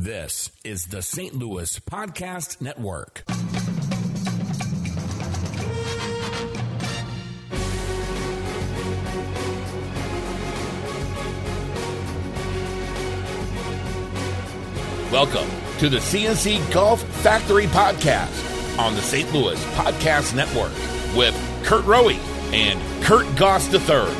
This is the St. Louis Podcast Network. Welcome to the CNC Golf Factory Podcast on the St. Louis Podcast Network with Kurt Rowe and Kurt Goss III.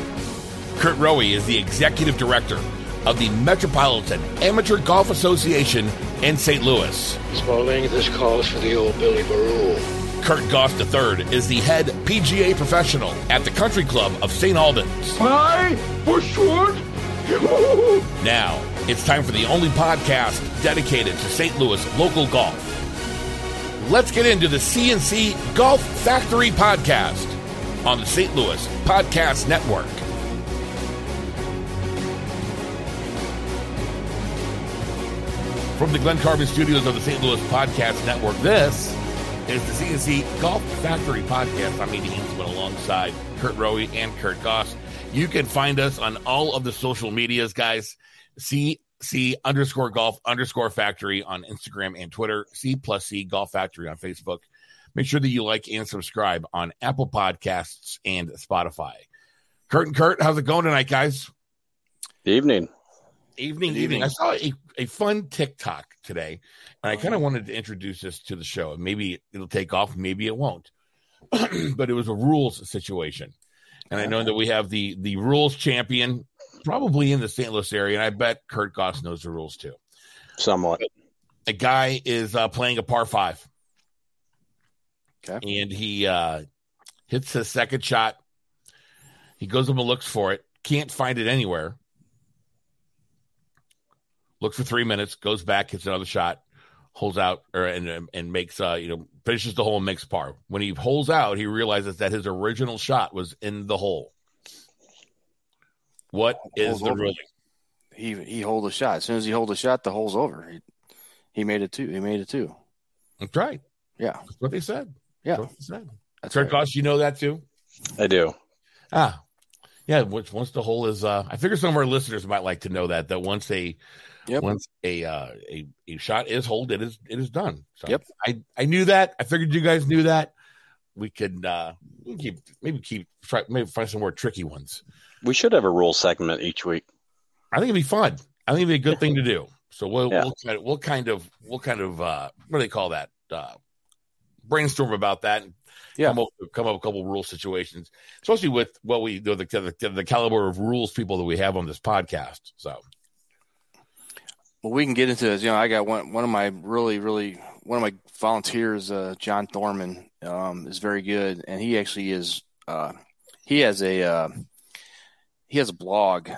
Kurt Rowe is the executive director of the Metropolitan Amateur Golf Association in St. Louis. Spalding, this calls for the old Billy Baroo. Kurt Goss III is the head PGA professional at the Country Club of St. Albans. Hi, Bushwood. Now, it's time for the only podcast dedicated to St. Louis local golf. Let's get into the CNC Golf Factory podcast on the St. Louis Podcast Network. From the Glen Carbon studios of the St. Louis Podcast Network, this is the CNC Golf Factory podcast. I'm Andy Hinsman alongside Kurt Rowe and Kurt Goss. You can find us on all of the social medias, guys. CC underscore golf underscore factory on Instagram and Twitter. C plus C Golf Factory on Facebook. Make sure that you like and subscribe on Apple Podcasts and Spotify. Kurt and Kurt, how's it going tonight, guys? Evening. Evening, evening. I saw a, a fun TikTok today, and I kind of wanted to introduce this to the show. Maybe it'll take off, maybe it won't. but it was a rules situation. And I know that we have the the rules champion probably in the St. Louis area, and I bet Kurt Goss knows the rules too. Somewhat. A guy is uh, playing a par five. Okay. And he uh, hits his second shot. He goes up and looks for it, can't find it anywhere. Looks for three minutes, goes back, hits another shot, holds out, or and and makes uh you know finishes the hole and makes par. When he holds out, he realizes that his original shot was in the hole. What is Hole's the over. ruling? He he hold a shot. As soon as he hold a shot, the hole's over. He, he made it two. He made it two. That's right. Yeah, That's what they said. yeah. That's what they said. That's Kurt right. Goss, you know that too. I do. Ah, yeah. Once once the hole is, uh, I figure some of our listeners might like to know that that once a Yep. once a uh, a a shot is holed, it is it is done. So Yep. I I knew that. I figured you guys knew that. We could uh we keep maybe keep try maybe find some more tricky ones. We should have a rule segment each week. I think it'd be fun. I think it'd be a good thing to do. So we'll Yeah. we'll, kind of, we'll kind of we'll kind of uh what do they call that? Uh brainstorm about that and Yeah. come up come up with a couple rule situations, especially with what we the, the the the caliber of rules people that we have on this podcast. So Well, we can get into this. You know, I got one one of my really really one of my volunteers, uh, John Thorman, um, is very good, and he actually is. Uh, he has a uh, he has a blog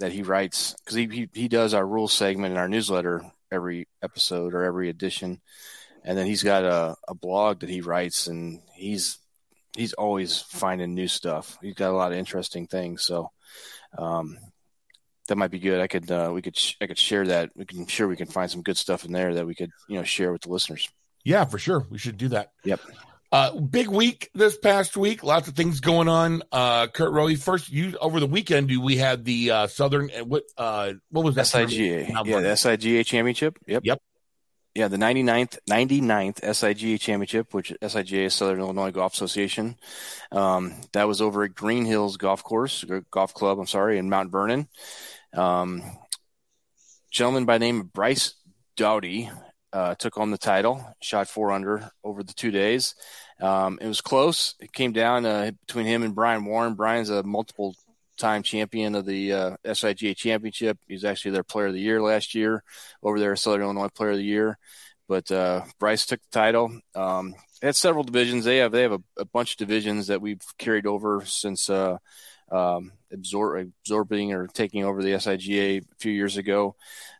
that he writes because he, he he does our rules segment in our newsletter every episode or every edition, and then he's got a, a blog that he writes, and he's he's always finding new stuff. He's got a lot of interesting things. So. Um, that might be good. I could uh, we could sh- I could share that. We can sure we can find some good stuff in there that we could you know share with the listeners. yeah, for sure, we should do that. Yep. Uh, big week this past week. Lots of things going on. Uh, Kurt Rowe, first, you over the weekend, we had the uh, Southern. uh, What uh, what was that? SIGA, yeah, the SIGA championship. Yep. Yep. Yeah, the 99th 99th SIGA championship, which SIGA is Southern Illinois Golf Association. Um, that was over at Green Hills Golf Course, Golf Club. I'm sorry, in Mount Vernon. Um, gentleman by the name of Bryce Dowdy uh, took on the title, shot four under over the two days. Um, it was close. It came down uh, between him and Brian Warren. Brian's a multiple time champion of the uh, SIGA championship. He's actually their player of the year last year over there, Southern Illinois player of the year. But uh, Bryce took the title. Um, had several divisions. They have they have a, a bunch of divisions that we've carried over since uh, um, absor- absorbing or taking over the SIGA a few years ago.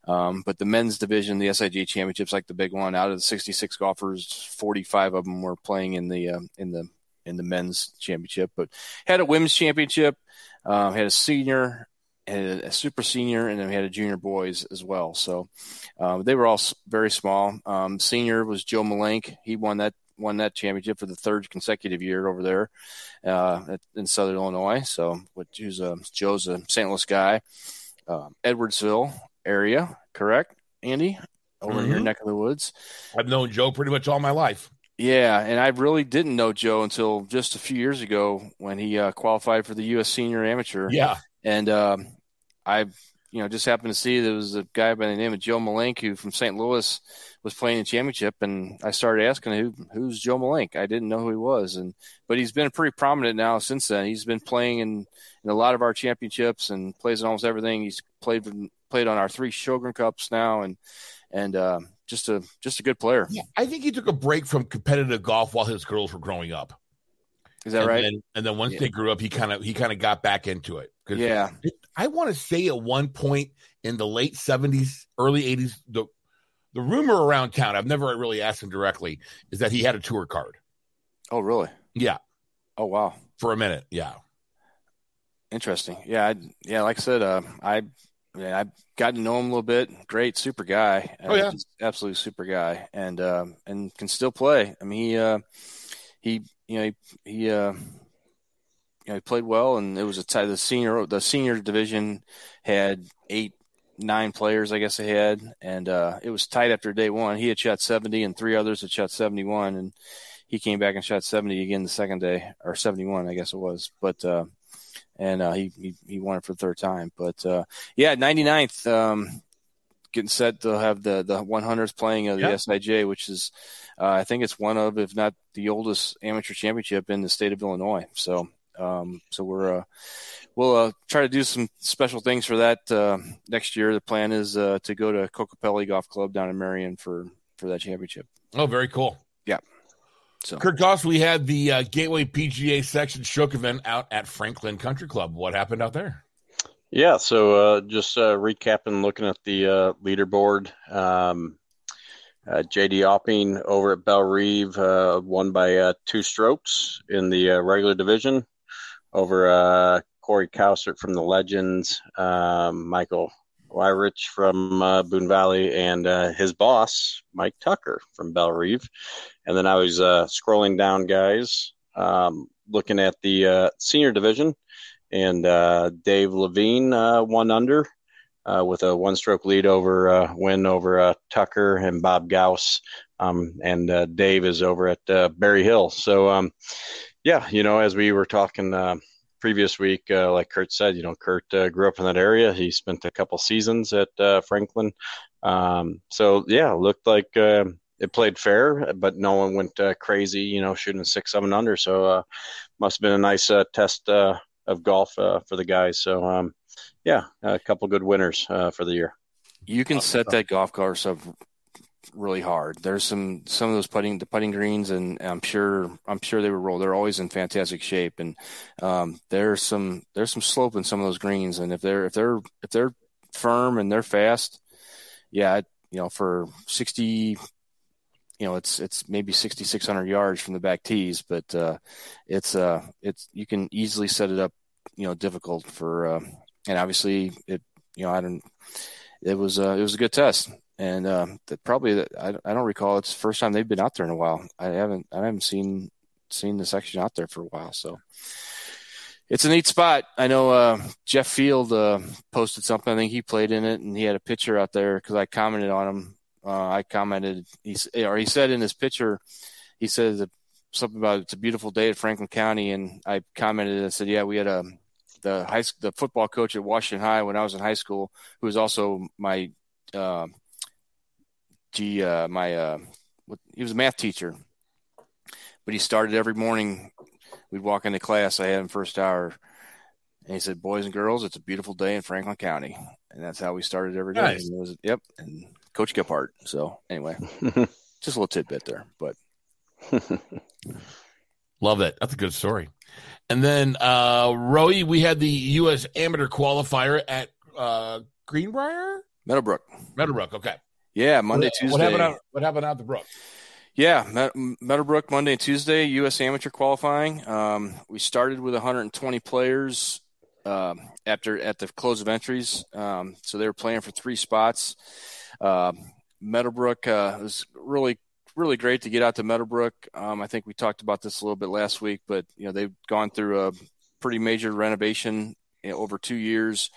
Um, but the men's division, the SIGA championships, like the big one, out of the 66 golfers, 45 of them were playing in the um, in the in the men's championship. But had a women's championship, um, had a senior, had a, super senior, and then we had a junior boys as well. So um, they were all very small. Um, senior was Joe Malenk. He won that won that championship for the third consecutive year over there uh, at, in Southern Illinois. So, which who's a Joe's a St. Louis guy, um, Edwardsville area, correct, Andy? over in your Mhm. neck of the woods. I've known Joe pretty much all my life. Yeah, and I really didn't know Joe until just a few years ago when he uh, qualified for the U.S. Senior Amateur. Yeah. and um, I, you know, just happened to see there was a guy by the name of Joe Malink who from St. Louis was playing in the championship, and I started asking who who's Joe Malink. I didn't know who he was, and but he's been pretty prominent now since then. He's been playing in, in a lot of our championships and plays in almost everything. He's played played on our three Shogun Cups now, and and uh, just a just a good player. Yeah, I think he took a break from competitive golf while his girls were growing up. Is that and right? Then, and then once Yeah. they grew up, he kind of he kind of got back into it. yeah, I want to say at one point in the late seventies, early eighties, the the rumor around town, I've never really asked him directly, is that he had a tour card. Oh, really? Yeah, Oh, wow. for a minute. Yeah. Interesting. Yeah, I, yeah. Like I said, uh, I yeah, I've gotten to know him a little bit. Great, super guy. Oh, yeah. just absolute super guy, and um, and can still play. I mean, he uh, he you know he he uh, you know he played well, and it was a tie. The senior the senior division had eight nine players, I guess they had, and uh, it was tight after day one. He had shot seventy, and three others had shot seventy one, and he came back and shot seventy again the second day, or seventy one, I guess it was, but. Uh, and uh, he, he he won it for the third time. But uh, yeah, 99th, um, getting set to have the the 100th playing of the Yeah. SIJ, which is uh, I think it's one of, if not the oldest amateur championship in the state of Illinois. So um, so we're uh, we'll uh, try to do some special things for that uh, next year. The plan is uh, to go to Kokopelli Golf Club down in Marion for for that championship. Oh, very cool. Yeah. So Kurt Goss, we had the uh, Gateway PGA Section Stroke event out at Franklin Country Club. What happened out there? Yeah, so uh, just uh, recapping, looking at the uh, leaderboard. Um, uh, JD Opping over at Bellerive uh, won by uh, two strokes in the uh, regular division over uh, Corey Cowsert from the Legends, um, Michael Wyrich from uh, Boone Valley, and uh, his boss, Mike Tucker from Bellerive. And then I was uh, scrolling down, guys, um, looking at the uh, senior division and uh, Dave Levine one under with a one stroke lead over win over Tucker and Bob Gauss. Um, and Dave is over at Berry Hill. So, um, yeah, you know, as we were talking uh, previous week, uh, like Kurt said, you know, Kurt uh, grew up in that area. He spent a couple seasons at uh, Franklin. Um, so, yeah, looked like. Uh, it played fair, but no one went uh, crazy, you know, shooting six, seven under. So, uh, must have been a nice uh, test uh, of golf uh, for the guys. So, um, yeah, a couple good winners uh, for the year. you can set that golf course up really hard. There's some some of those putting the putting greens, and I'm sure I'm sure they were rolled. They're always in fantastic shape, and um, there's some there's some slope in some of those greens, and if they're if they're if they're firm and they're fast, yeah, you know, for 60, you know, it's it's maybe 6,600 yards from the back tees, but uh, it's uh it's you can easily set it up, you know, difficult for, uh, and obviously it, you know, I don't. It was uh, it was a good test, and that probably I, I don't recall it's the first time they've been out there in a while. I haven't I haven't seen seen the section out there for a while, so it's a neat spot. I know uh, Jeff Field uh, posted something. I think he played in it, and he had a picture out there because I commented on him. Uh, I commented, he or he said in his picture, he said something about it's a beautiful day at Franklin County, and I commented and said, yeah, we had a the high the football coach at Washington High when I was in high school, who was also my uh, G uh, my uh, what, he was a math teacher, but he started every morning. We'd walk into class. I had him first hour, and he said, "Boys and girls, it's a beautiful day in Franklin County," and that's how we started every day. Nice. And it was, yep, and Coach Gephardt. So anyway, just a little tidbit there, but Love it. That's a good story. And then, uh, Roy, we had the U.S. Amateur Qualifier at uh, Greenbrier, Meadowbrook. Meadowbrook. Okay. Yeah, Monday, what, Tuesday. What happened out? What happened out the brook? Yeah, Meadowbrook Monday and Tuesday, U.S. Amateur qualifying. Um, we started with 120 players um, after at the close of entries, um, so they were playing for three spots. Uh, Meadowbrook uh, was really really great to get out to Meadowbrook. Um, I think we talked about this a little bit last week, but you know they've gone through a pretty major renovation over two years.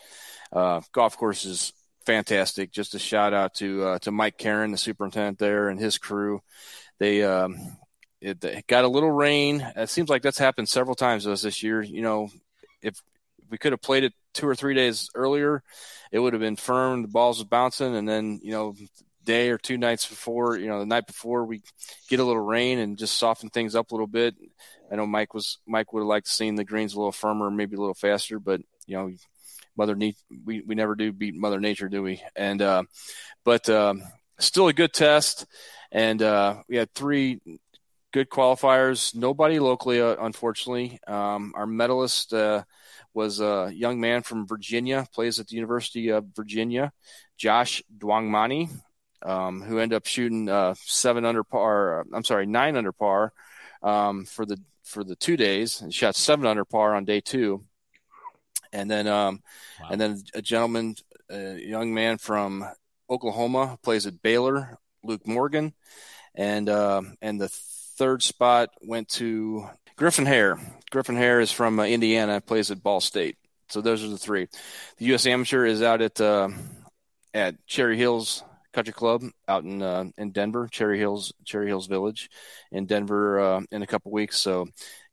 Uh, golf course is fantastic. Just a shout out to uh, to Mike Karen, the superintendent there, and his crew. They um, it, it, got a little rain. It seems like that's happened several times to us this year. You know, if we could have played it two or three days earlier, it would have been firm. The balls was bouncing, and then you know, day or two nights before, you know, the night before we get a little rain and just soften things up a little bit. I know Mike was Mike would have liked seeing the greens a little firmer, maybe a little faster, but you know, Mother Nature, we, we never do beat Mother Nature, do we? And uh, but um, still a good test, and uh, we had three good qualifiers. Nobody locally, uh, unfortunately. Um, our medalist uh, was a young man from Virginia, plays at the University of Virginia, Josh Dwangmani, um, who ended up shooting uh, seven under par. I'm sorry, nine under par um, for the for the two days. He shot seven under par on day two, and then um, wow. and then a gentleman, a young man from Oklahoma, plays at Baylor, Luke Morgan, and uh, and the third spot went to Griffin Hare. Griffin Hare is from uh, Indiana, plays at Ball State. So those are the three. The U.S. Amateur is out at uh, at Cherry Hills Country Club out in uh, in Denver, Cherry Hills Cherry Hills Village, in Denver uh, in a couple weeks. So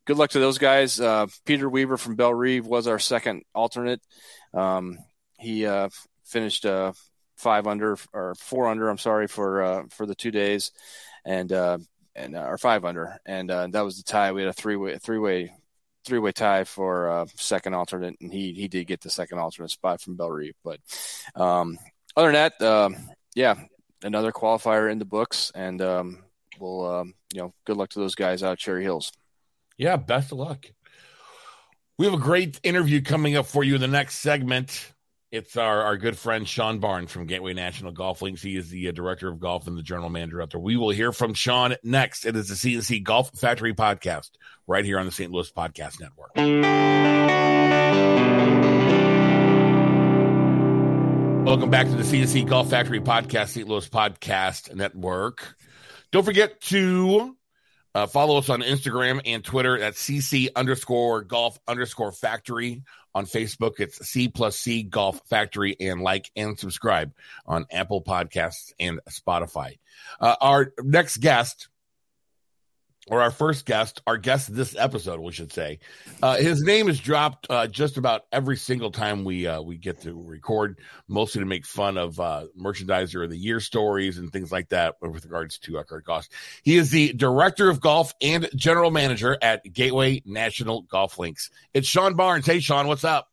good luck to those guys. Uh, Peter Weaver from Bellerive was our second alternate. Um, he uh, finished uh, five under or four under. I'm sorry for uh, for the two days, and and or five under, and that was the tie. We had a three way three way three way tie for uh, second alternate, and he he did get the second alternate spot from Bellerive. But um, other than that, uh, yeah, another qualifier in the books, and um, we'll um, you know good luck to those guys out at Cherry Hills. Yeah, best of luck. We have a great interview coming up for you in the next segment. It's our, our good friend Shawn Barnes from Gateway National Golf Links. He is the uh, director of golf and the general manager out there. We will hear from Shawn next. It is the CNC Golf Factory podcast right here on the St. Louis Podcast Network. Welcome back to the CNC Golf Factory Podcast, St. Louis Podcast Network. Don't forget to uh, follow us on Instagram and Twitter at CC underscore golf underscore factory. On Facebook, it's C plus C Golf Factory and like and subscribe on Apple Podcasts and Spotify. Uh, our next guest or our first guest, our guest this episode, we should say. Uh, his name is dropped uh, just about every single time we uh, we get to record, mostly to make fun of uh, merchandiser of the year stories and things like that with regards to uh, Kurt Goss. He is the director of golf and general manager at Gateway National Golf Links. It's Shawn Barnes. Hey, Shawn, what's up?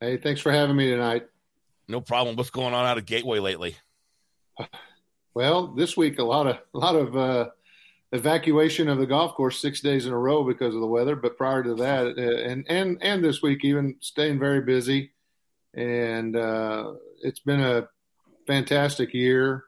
Hey, thanks for having me tonight. No problem. What's going on out of Gateway lately? Well, this week a lot of a lot of uh, evacuation of the golf course six days in a row because of the weather. But prior to that, uh, and and and this week, even staying very busy, and uh, it's been a fantastic year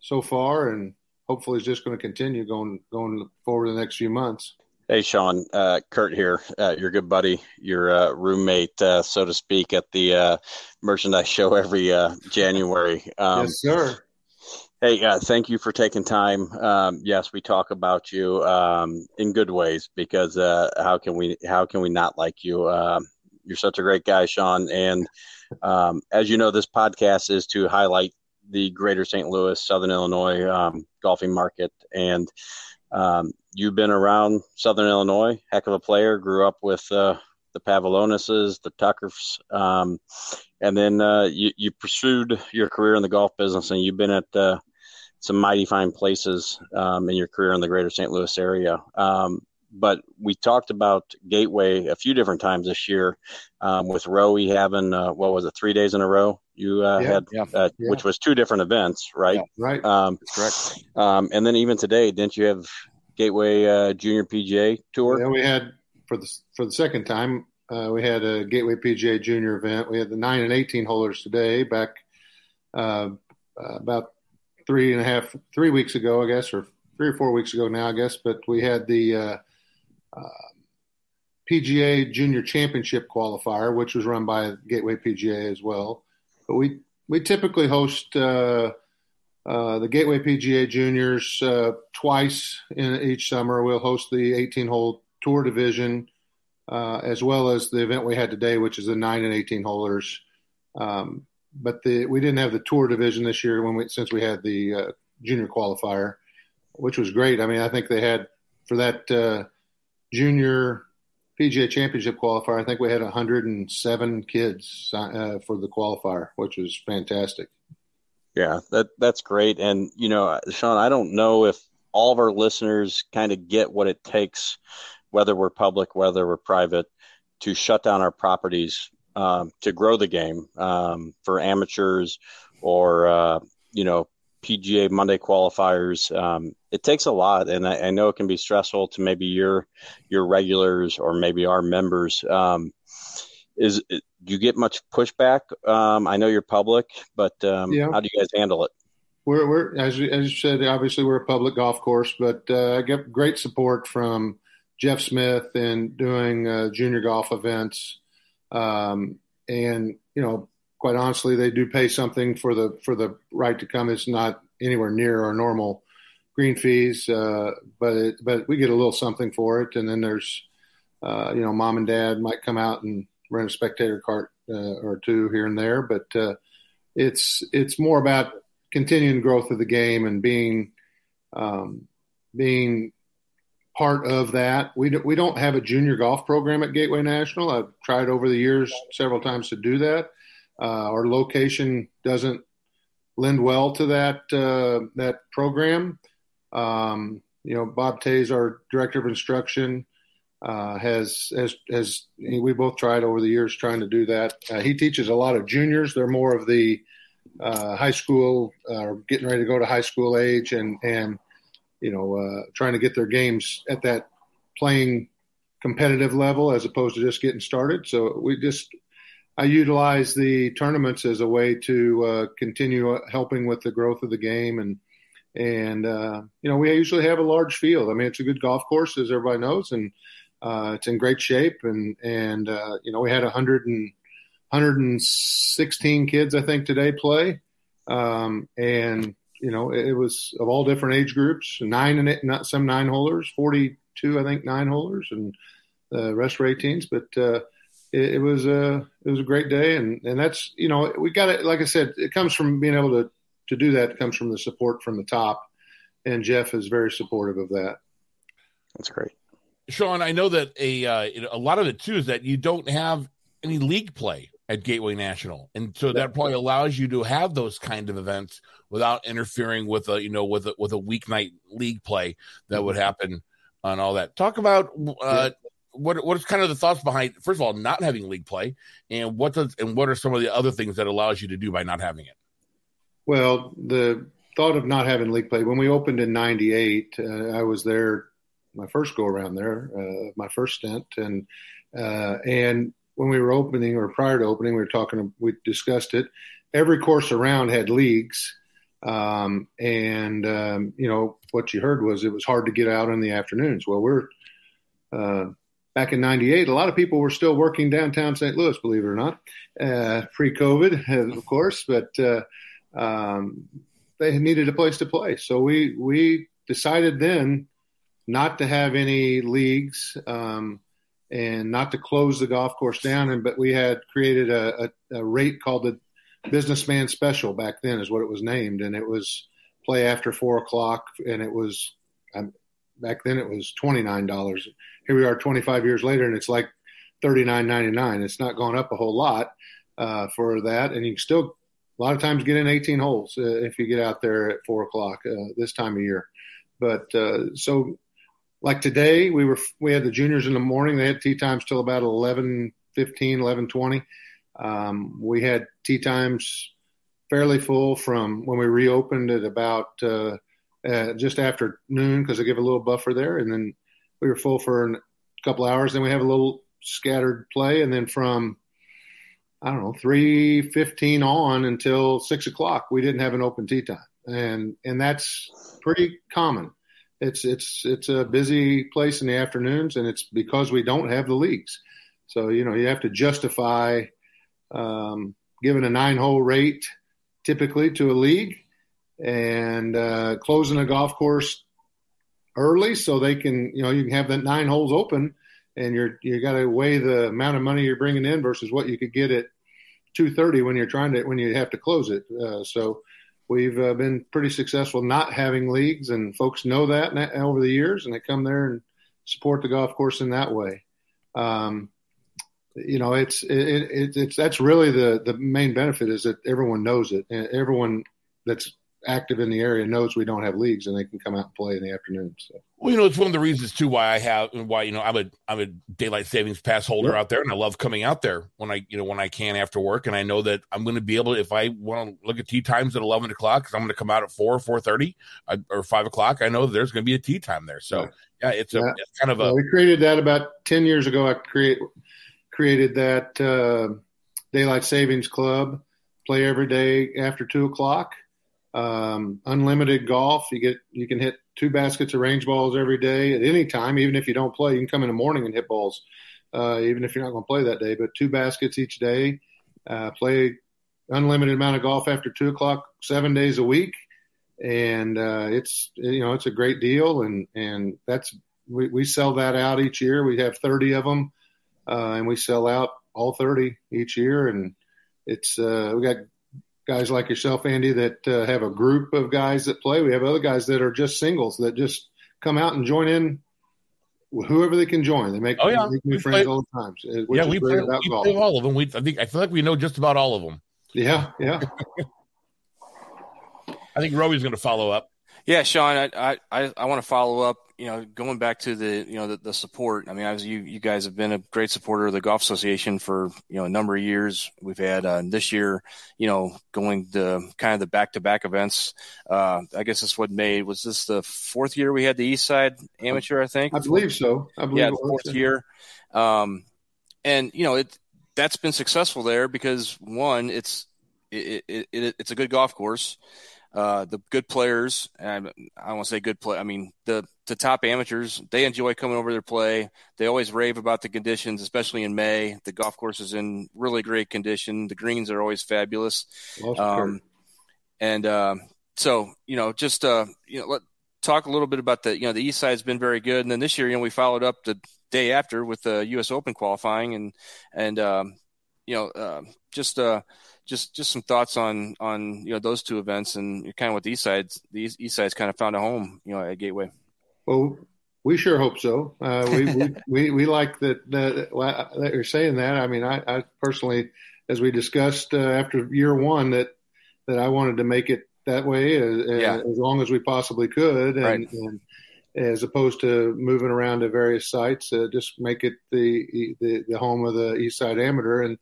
so far, and hopefully, it's just going to continue going going forward the next few months. Hey, Shawn, uh, Kurt here, uh, your good buddy, your uh, roommate, uh, so to speak, at the uh, merchandise show every uh, January. Um, yes, sir. Hey, uh, thank you for taking time. Um, yes, we talk about you um, in good ways because uh, how can we how can we not like you? Uh, you're such a great guy, Shawn. And um, as you know, this podcast is to highlight the Greater St. Louis, Southern Illinois um, golfing market. And um, you've been around Southern Illinois, heck of a player. Grew up with uh, the Pavlonis, the Tuckers, and then uh, you, you, pursued your career in the golf business, and you've been at uh, some mighty fine places um, in your career in the greater St. Louis area. Um, but we talked about Gateway a few different times this year um, with Rowe having, uh, what was it, three days in a row? You uh, yeah, had, yeah, uh, yeah. which was two different events, right? right. Um, correct. Um, and then even today, didn't you have Gateway uh, Junior PGA Tour? Yeah, we had for the for the second time. Uh, we had a Gateway PGA Junior event. We had the nine and eighteen holders today. Back uh, about three and a half, three weeks ago, I guess, or three or four weeks ago now, I guess. But we had the uh, uh, PGA Junior Championship qualifier, which was run by Gateway PGA as well. But we we typically host uh, uh the Gateway PGA Juniors uh, twice in each summer. We'll host the 18 hole tour division. Uh, as well as the event we had today, which is the nine and 18 holders. Um, but the we didn't have the tour division this year when we since we had the uh, junior qualifier, which was great. I mean, I think they had for that uh, junior PGA Championship qualifier. I think we had 107 kids uh, for the qualifier, which was fantastic. Yeah, that that's great. And you know, Shawn, I don't know if all of our listeners kind of get what it takes, whether we're public, whether we're private, to shut down our properties um, to grow the game um, for amateurs or uh, you know PGA Monday qualifiers. Um, it takes a lot, and I, I, know it can be stressful to maybe your your regulars or maybe our members. Um, is do you get much pushback? Um, I know you're public, but um, yeah. how do you guys handle it? We're, we're as, you, as you said, obviously we're a public golf course, but uh, I get great support from Jeff Smith in doing uh, junior golf events, um, and you know, quite honestly, they do pay something for the for the right to come. It's not anywhere near our normal green fees, uh, but it, but we get a little something for it. And then there's, uh, you know, mom and dad might come out and rent a spectator cart uh, or two here and there, but uh, it's it's more about continuing growth of the game and being um, being part of that. We do, we don't have a junior golf program at Gateway National. I've tried over the years several times to do that. Uh, our location doesn't lend well to that uh, that program. Um, you know, Bob Tays, our director of instruction, uh, has has has we both tried over the years trying to do that. Uh, he teaches a lot of juniors. They're more of the uh, high school, uh, getting ready to go to high school age, and and you know, uh, trying to get their games at that playing competitive level as opposed to just getting started. So we just I utilize the tournaments as a way to uh, continue helping with the growth of the game and and uh, you know we usually have a large field. I mean, it's a good golf course, as everybody knows, and uh, it's in great shape. And and uh, you know we had 100 and 116 kids, I think, today play, um, and you know it, it, was of all different age groups, nine and eight, not some nine holers, 42, I think, nine holers, and the rest were 18s, but uh, it, it, was a it was a great day, and and that's you know we got it. Like I said, it comes from being able to to do that. It comes from the support from the top, and Jeff is very supportive of that. That's great, Shawn. I know that a uh, a lot of it too is that you don't have any league play at Gateway National, and so that probably allows you to have those kind of events without interfering with a you know with a with a weeknight league play that would mm-hmm. happen on all that. Talk about uh, what what is kind of the thoughts behind first of all not having league play, and what does and what are some of the other things that allows you to do by not having it? Well, the thought of not having league play when we opened in '98, uh, I was there my first go around there, uh, my first stint, and uh, and when we were opening or prior to opening, we were talking, we discussed it. Every course around had leagues. Um, and, um, you know, what you heard was it was hard to get out in the afternoons. Well, we're, uh, back in 98, a lot of people were still working downtown St. Louis, believe it or not, uh, pre COVID, of course, but, uh, um, they needed a place to play. So we, we decided then not to have any leagues, um, and not to close the golf course down. And, but we had created a, a, a rate called the businessman special back then is what it was named. And it was play after four o'clock. And it was, um, back then it was $29 here we are 25 years later and it's like 39.99 it's not gone up a whole lot uh, for that and you can still a lot of times get in 18 holes uh, if you get out there at four o'clock uh, this time of year but uh, so like today we were we had the juniors in the morning. They had tee times till about 11 15 11 20 um, we had tee times fairly full from when we reopened at about uh, uh, just after noon because they give a little buffer there. And then we were full for a couple hours. Then we have a little scattered play, and then from I don't know three fifteen on until six o'clock, we didn't have an open tee time, and and that's pretty common. It's it's it's a busy place in the afternoons, and it's because we don't have the leagues. So you know you have to justify um, giving a nine hole rate typically to a league and uh, closing a golf course early so they can, you know, you can have that nine holes open and you're, you got to weigh the amount of money you're bringing in versus what you could get at two thirty when you're trying to when you have to close it. Uh, so we've uh, been pretty successful not having leagues, and folks know that over the years, and they come there and support the golf course in that way. Um, you know, it's it, it, it's that's really the the main benefit is that everyone knows it, and everyone that's active in the area knows we don't have leagues and they can come out and play in the afternoon. So. Well, you know, it's one of the reasons too why I have why you know I'm a I'm a daylight savings pass holder out there, and I love coming out there when I you know when I can after work, and I know that I'm going to be able to if I want to look at tee times at 11 o'clock, because I'm going to come out at four four thirty uh, or five o'clock. I know there's going to be a tee time there, so yeah, it's a it's kind of a. We created that about ten years ago. I create created that uh, daylight savings club. Play every day after two o'clock um, unlimited golf. You get you can hit two baskets of range balls every day at any time, even if you don't play. You can come in the morning and hit balls, uh, even if you're not going to play that day. But two baskets each day. Uh, play unlimited amount of golf after two o'clock, seven days a week, and uh, it's you know it's a great deal, and and that's we, we sell that out each year. We have thirty of them, uh, and we sell out all thirty each year, and it's uh, we got guys like yourself, Andy, that uh, have a group of guys that play. We have other guys that are just singles that just come out and join in whoever they can join. They make, oh, yeah. make new friends all the time. yeah, we play, we play all of them. We, I think I feel like we know just about all of them. Yeah, yeah. I think Roby's going to follow up. Yeah, Shawn, I I, I want to follow up you know, going back to the you know the, the support. I mean, as you you guys have been a great supporter of the Golf Association for you know a number of years. We've had uh, this year, you know, going to kind of the back to back events. Uh, I guess this what made was this the fourth year we had the East Side Amateur. I think I believe so. I believe yeah, the fourth year. Um, and you know it that's been successful there because one, it's it, it, it, it's a good golf course. Uh, the good players, and I want to say good play. I mean, the the top amateurs, they enjoy coming over their play. They always rave about the conditions, especially in May. The golf course is in really great condition. The greens are always fabulous. Um, and uh, so, you know, just uh, you know, let talk a little bit about the you know the East Side has been very good, and then this year, you know, we followed up the day after with the U.S. Open qualifying, and and um, you know, uh, just uh, just just some thoughts on on you know those two events and kind of what the east sides the east, east sides kind of found a home you know at gateway well we sure hope so uh, we, we, we, we like that, that that you're saying that i mean i, I personally as we discussed uh, after year one that that i wanted to make it that way as, yeah. as long as we possibly could and, right. and as opposed to moving around to various sites uh, just make it the, the the home of the east side amateur and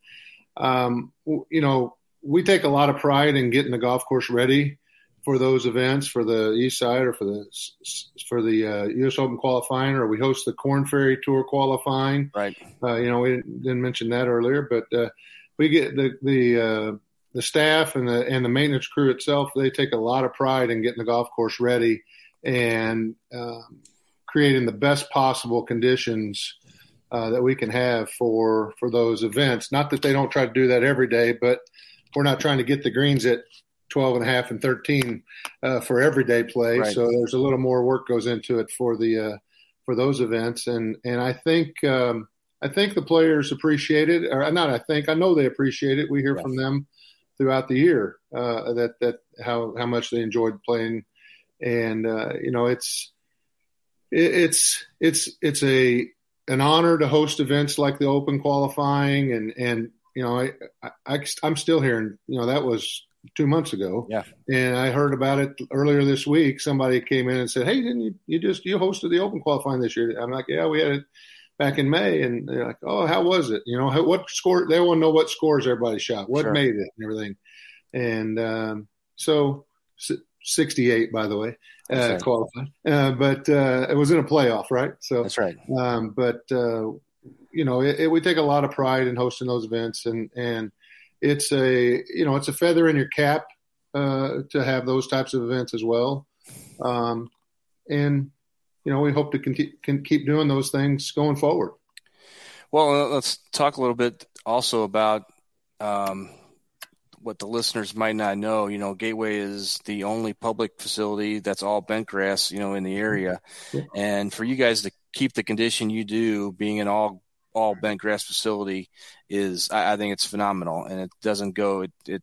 um, you know, we take a lot of pride in getting the golf course ready for those events for the East Side or for the for the uh, U.S. Open qualifying, or we host the Corn Ferry Tour qualifying. Right. Uh, you know, we didn't mention that earlier, but uh, we get the the uh, the staff and the and the maintenance crew itself. They take a lot of pride in getting the golf course ready and um, creating the best possible conditions uh, that we can have for for those events. Not that they don't try to do that every day, but we're not trying to get the greens at 12 and a half and 13 uh, for everyday play. Right. So there's a little more work goes into it for the uh, for those events, and and I think um, I think the players appreciate it, or not. I think I know they appreciate it. We hear yes. from them throughout the year uh, that that how how much they enjoyed playing, and uh, you know it's it, it's it's it's a an honor to host events like the Open qualifying, and and you know I, I I'm still hearing you know that was two months ago. Yeah. And I heard about it earlier this week. Somebody came in and said, "Hey, didn't you you just you hosted the Open qualifying this year?" I'm like, "Yeah, we had it back in May." And they're like, "Oh, how was it? You know, how, what score? They want to know what scores everybody shot, what sure. made it, and everything." And um, so, 68, by the way uh, qualified. Uh, but uh, it was in a playoff, right? So that's right. Um, but uh, you know, it, it, we take a lot of pride in hosting those events, and and it's a you know it's a feather in your cap uh, to have those types of events as well. Um, and you know, we hope to con- can keep doing those things going forward. Well, let's talk a little bit also about um, what the listeners might not know, you know, Gateway is the only public facility that's all bent grass, you know, in the area. Yeah. And for you guys to keep the condition you do, being an all all bent grass facility is I, I think it's phenomenal, and it doesn't go it, it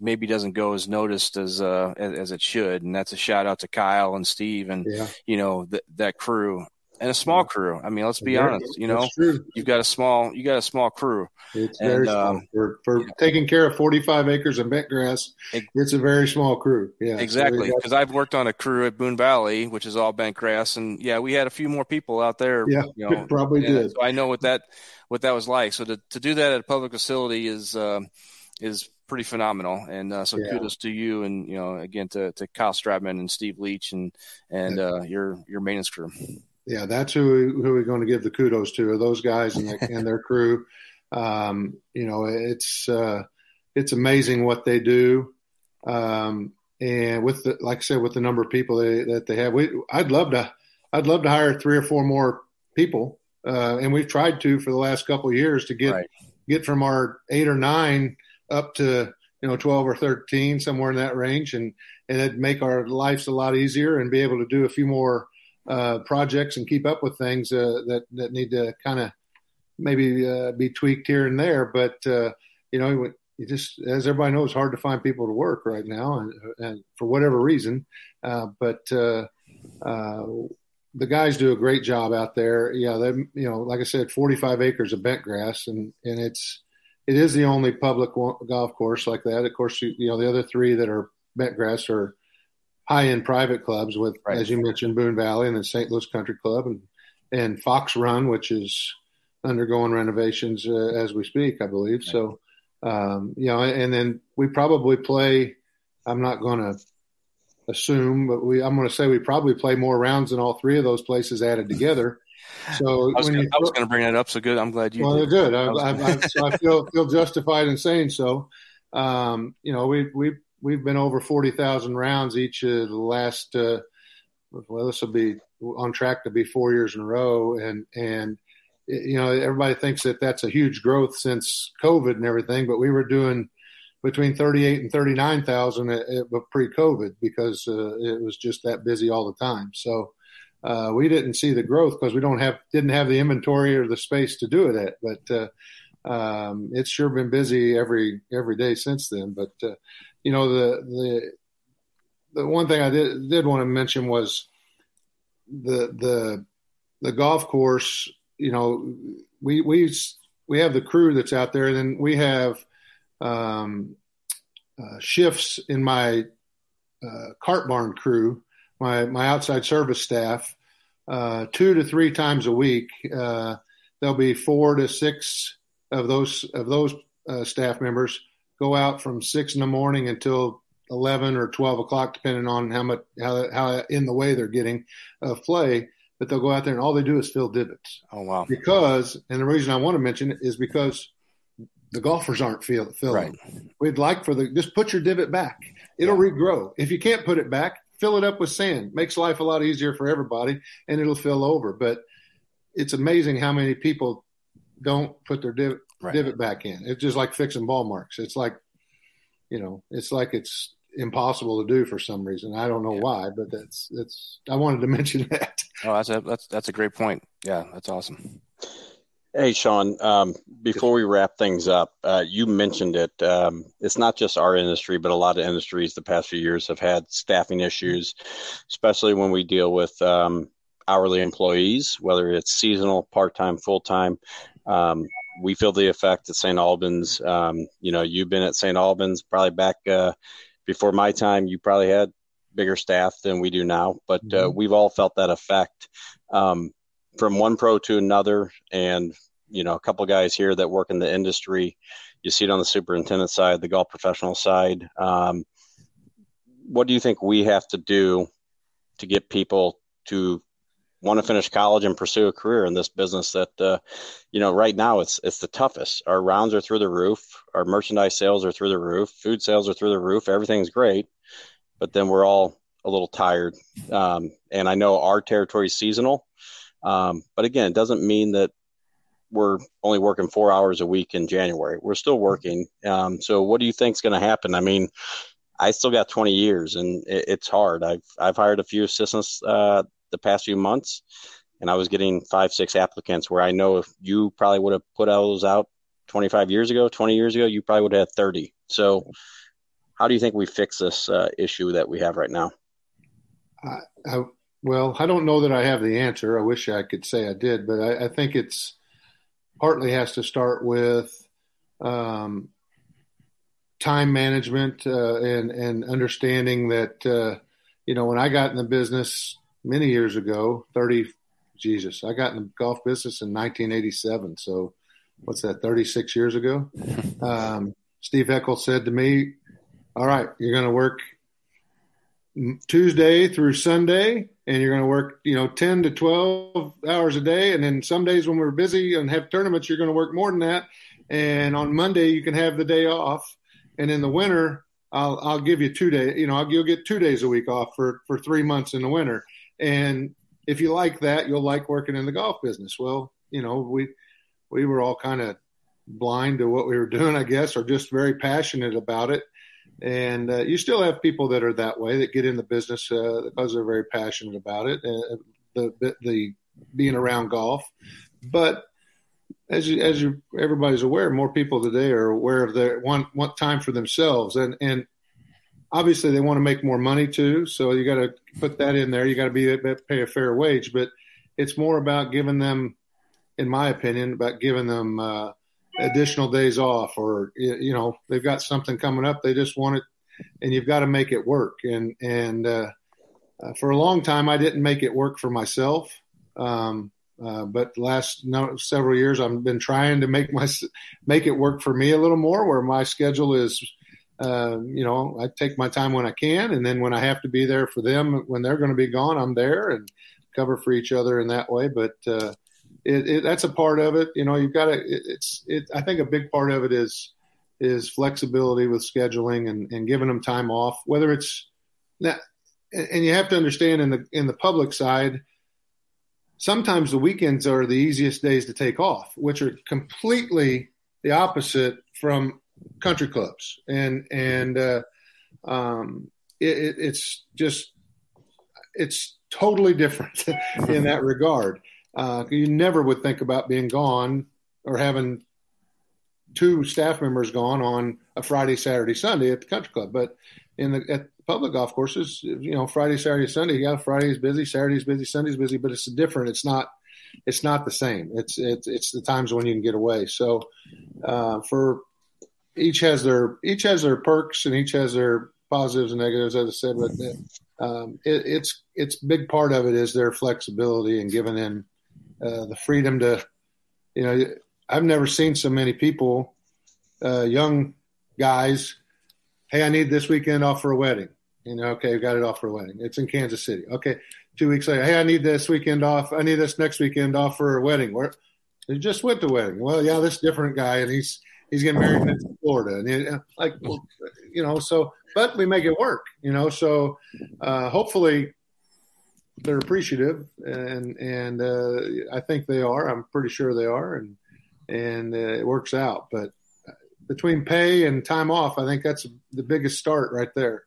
maybe doesn't go as noticed as uh as, as, it should, and that's a shout out to Kyle and Steve and yeah. you know th- that crew and a small crew. I mean, let's be honest. You know, you've got a small you got a small crew. It's and, very small um, for, for taking care of forty five acres of bent grass. It, it's a very small crew. Yeah, exactly. Because so I've worked on a crew at Boone Valley, which is all bent grass, and yeah, we had a few more people out there. Yeah, you know, probably did. So I know what that what that was like. So to to do that at a public facility is um, is pretty phenomenal. And uh, so yeah. kudos to you, and you know, again to, to Kyle Stratman and Steve Leach and and uh, your your maintenance crew yeah, that's who who we're going to give the kudos to are those guys and, the, and their crew. Um, you know, it's uh, it's amazing what they do, um, and with the like I said, with the number of people they, that they have, we I'd love to I'd love to hire three or four more people, uh, and we've tried to for the last couple of years to get right. get from our eight or nine up to you know 12 or 13 somewhere in that range and and it'd make our lives a lot easier and be able to do a few more uh, projects and keep up with things uh, that that need to kind of maybe uh, be tweaked here and there. But uh, you know, you just as everybody knows, hard to find people to work right now, and, and for whatever reason. But the guys do a great job out there. Yeah, they you know, like I said, 45 acres of bent grass, and and it's it is the only public golf course like that. Of course, you, you know the other three that are bent grass are high end private clubs with, right. as you mentioned, Boone Valley and the St. Louis Country Club and, and Fox Run, which is undergoing renovations uh, as we speak, I believe. Right. So, um, you know, and then we probably play, I'm not going to assume, but we, I'm going to say we probably play more rounds than all three of those places added together. So I was, gonna, I was going to bring that up. So good. I'm glad you. Well, did. good. I, I, I, so I feel feel justified in saying so. Um, you know, we we we've been over forty thousand rounds each of the last. Uh, well, this will be on track to be four years in a row, and and you know everybody thinks that that's a huge growth since COVID and everything, but we were doing between 38 and 39,000 pre-COVID because uh, it was just that busy all the time. So uh, we didn't see the growth because we don't have didn't have the inventory or the space to do it at. But uh, um, it's sure been busy every every day since then. But uh, you know the the the one thing I did did want to mention was the the the golf course. You know, we we we have the crew that's out there, and then we have um, uh, shifts in my uh, cart barn crew, my my outside service staff, uh, two to three times a week. Uh, there'll be four to six of those of those uh, staff members go out from six in the morning until 11 or 12 o'clock, depending on how much, how, how in the way they're getting of play. But they'll go out there and all they do is fill divots. Oh, wow. Because, and the reason I want to mention it is because the golfers aren't fill, filling. Right. We'd like for the, just put your divot back. It'll yeah. regrow. If you can't put it back, fill it up with sand. Makes life a lot easier for everybody and it'll fill over. But it's amazing how many people don't put their divot, right. divot back in. It's just like fixing ball marks. It's like, you know, it's like it's impossible to do for some reason. I don't know yeah. why, but that's that's. I wanted to mention that. Oh, that's a that's that's a great point. Yeah, that's awesome. Hey, Shawn. Um, before we wrap things up, uh, you mentioned it. Um, it's not just our industry, but a lot of industries the past few years have had staffing issues, especially when we deal with um, hourly employees, whether it's seasonal, part time, full time. We feel the effect at St. Albans. Um, you know, you've been at St. Albans probably back uh, before my time. You probably had bigger staff than we do now, but uh, mm-hmm. uh, we've all felt that effect um, from one pro to another. And you know, a couple guys here that work in the industry. You see it on the superintendent side, the golf professional side. Um, what do you think we have to do to get people to want to finish college and pursue a career in this business that uh, you know right now it's it's the toughest. Our rounds are through the roof. Our merchandise sales are through the roof. Food sales are through the roof. Everything's great. But then we're all a little tired. Um, and i know our territory is seasonal. Um, but again it doesn't mean that we're only working four hours a week in january. We're still working. Um, so what do you think is going to happen? I mean I still got 20 years and it, it's hard. I've, I've hired a few assistants uh, the past few months, and I was getting five, six applicants. Where I know if you probably would have put all those out 25 years ago, 20 years ago, you probably would have had 30. So, how do you think we fix this uh, issue that we have right now? I, I, well, I don't know that I have the answer. I wish I could say I did, but I, I think it's partly has to start with um, time management uh, and and understanding that uh, you know when I got in the business many years ago, thirty Jesus, I got in the golf business in 1987. So what's that? 36 years ago. Um, Steve Eckel said to me, "All right, you're going to work Tuesday through Sunday, and you're going to work, you know, 10 to 12 hours a day. And then some days when we're busy and have tournaments, you're going to work more than that. And on Monday, you can have the day off. And in the winter, I'll, I'll give you two days, you know, I'll, you'll get two days a week off for, for three months in the winter. And if you like that, you'll like working in the golf business. Well, you know, we, we were all kind of blind to what we were doing, I guess, or just very passionate about it and uh, you still have people that are that way that get in the business uh, because they're very passionate about it, uh, the, the being around golf. But as you, as you, everybody's aware, more people today are aware of their want want time for themselves, and and obviously they want to make more money too. So you got to put that in there. You got to be pay a fair wage, but it's more about giving them, in my opinion, about giving them uh, additional days off or you know they've got something coming up they just want it and you've got to make it work and and uh, uh, for a long time i didn't make it work for myself um, uh, but last no, several years i've been trying to make my make it work for me a little more where my schedule is uh, you know i take my time when i can and then when i have to be there for them when they're going to be gone i'm there and cover for each other in that way but uh, it, it, that's a part of it. You know, you've got to. It, it's. It, I think a big part of it is is flexibility with scheduling and, and giving them time off. Whether it's that, and you have to understand in the in the public side, sometimes the weekends are the easiest days to take off, which are completely the opposite from country clubs. And and uh, um, it, it's just it's totally different in that regard. Uh, you never would think about being gone or having two staff members gone on a Friday, Saturday, Sunday at the country club. But in the at public golf courses, you know, Friday, Saturday, Sunday, yeah, Friday's busy, Saturday's busy, Sunday's busy, but it's different. It's not it's not the same. It's it's it's the times when you can get away. So uh, for each has their each has their perks and each has their positives and negatives, as I said. But um, it, it's it's big part of it is their flexibility and giving them uh, the freedom to, you know, I've never seen so many people, uh, young guys, hey, I need this weekend off for a wedding. You know, okay, got it off for a wedding. It's in Kansas City. Okay, two weeks later, hey, I need this weekend off. I need this next weekend off for a wedding. Where They just went to wedding. Well, yeah, this different guy, and he's he's getting married in Florida, and he, like, well, you know, so but we make it work, you know. So uh, hopefully, they're appreciative, and and uh, I think they are. I'm pretty sure they are, and and uh, it works out. But between pay and time off, I think that's the biggest start right there.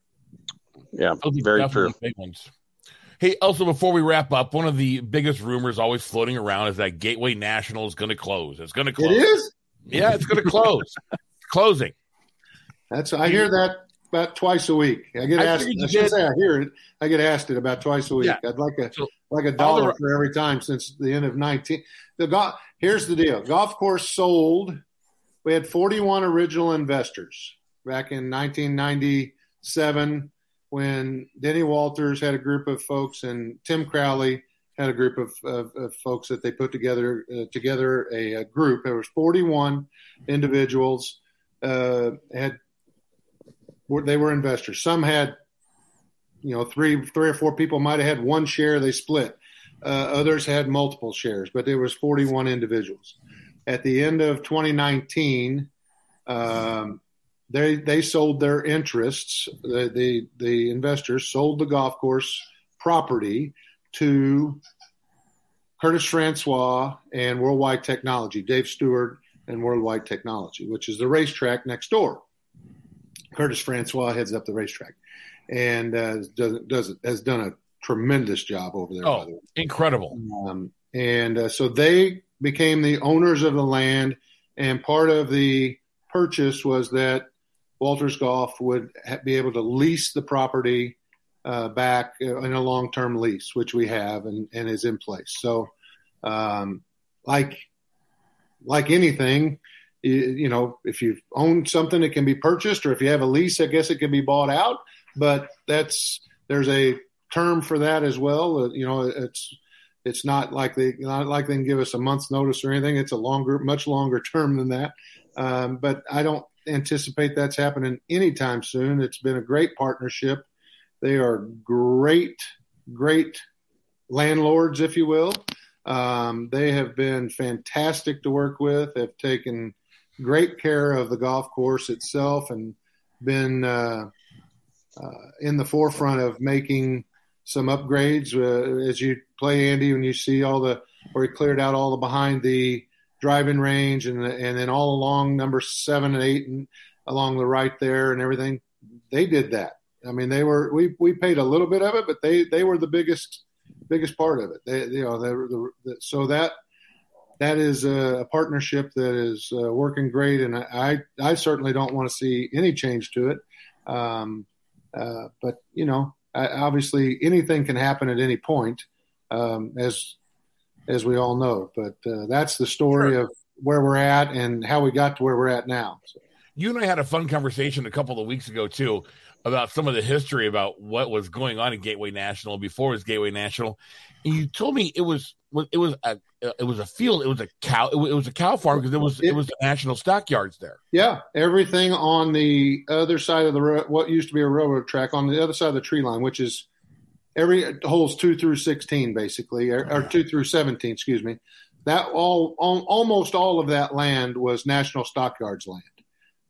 Yeah, very true. Hey, also before we wrap up, one of the biggest rumors always floating around is that Gateway National is going to close. It's going to close. It is. Yeah, it's going to close. Closing. That's I hear that about twice a week. I get asked. I, should say I hear it. I get asked it about twice a week. Yeah. I'd like a so, like a dollar the, for every time since the end of nineteen. The golf. Here's the deal. Golf course sold. We had 41 original investors back in 1997 when Denny Walters had a group of folks and Tim Crowley had a group of, of, of folks that they put together uh, together a, a, group. There was 41 individuals. Uh, had they were investors. Some had, you know, three three or four people might have had one share. They split. Uh, others had multiple shares, but there was 41 individuals. At the end of 2019, um, they they sold their interests. The, the the investors sold the golf course property to Curtis Francois and Worldwide Technology, Dave Steward and Worldwide Technology, which is the racetrack next door. Curtis Francois heads up the racetrack and uh, does, does has done a tremendous job over there. Oh, incredible! Um, and uh, so they became the owners of the land, and part of the purchase was that Walters Golf would ha- be able to lease the property uh, back in a long-term lease, which we have and, and is in place. So, um, like like anything, you, you, know, if you own something, it can be purchased, or if you have a lease, I guess it can be bought out. But that's there's a term for that as well. Uh, you know, it's it's not like they not like they can give us a month's notice or anything. It's a longer, much longer term than that. Um, but I don't anticipate that's happening anytime soon. It's been a great partnership. They are great, great landlords, if you will. Um, they have been fantastic to work with. Have taken great care of the golf course itself and been uh, uh, in the forefront of making some upgrades. Uh, as you play Andy, when you see all the where he cleared out all the behind the driving range and and then all along number seven and eight and along the right there and everything, they did that. I mean, they were we we paid a little bit of it, but they they were the biggest biggest part of it. They you know they were the, the so that that is a, partnership that is uh, working great, and I I certainly don't want to see any change to it. Um, uh, but you know, obviously anything can happen at any point, um, as as we all know. But uh, that's the story sure. of where we're at and how we got to where we're at now. So. You and I had a fun conversation a couple of weeks ago too about some of the history about what was going on in Gateway National before it was Gateway National, and you told me it was it was a it was a field, it was a cow, it was a cow farm because it was it, it was the national stockyards there. Yeah, everything on the other side of the what used to be a railroad track on the other side of the tree line, which is every holes two through sixteen basically, or, or two through seventeen, excuse me. That all, all almost all of that land was national stockyards land.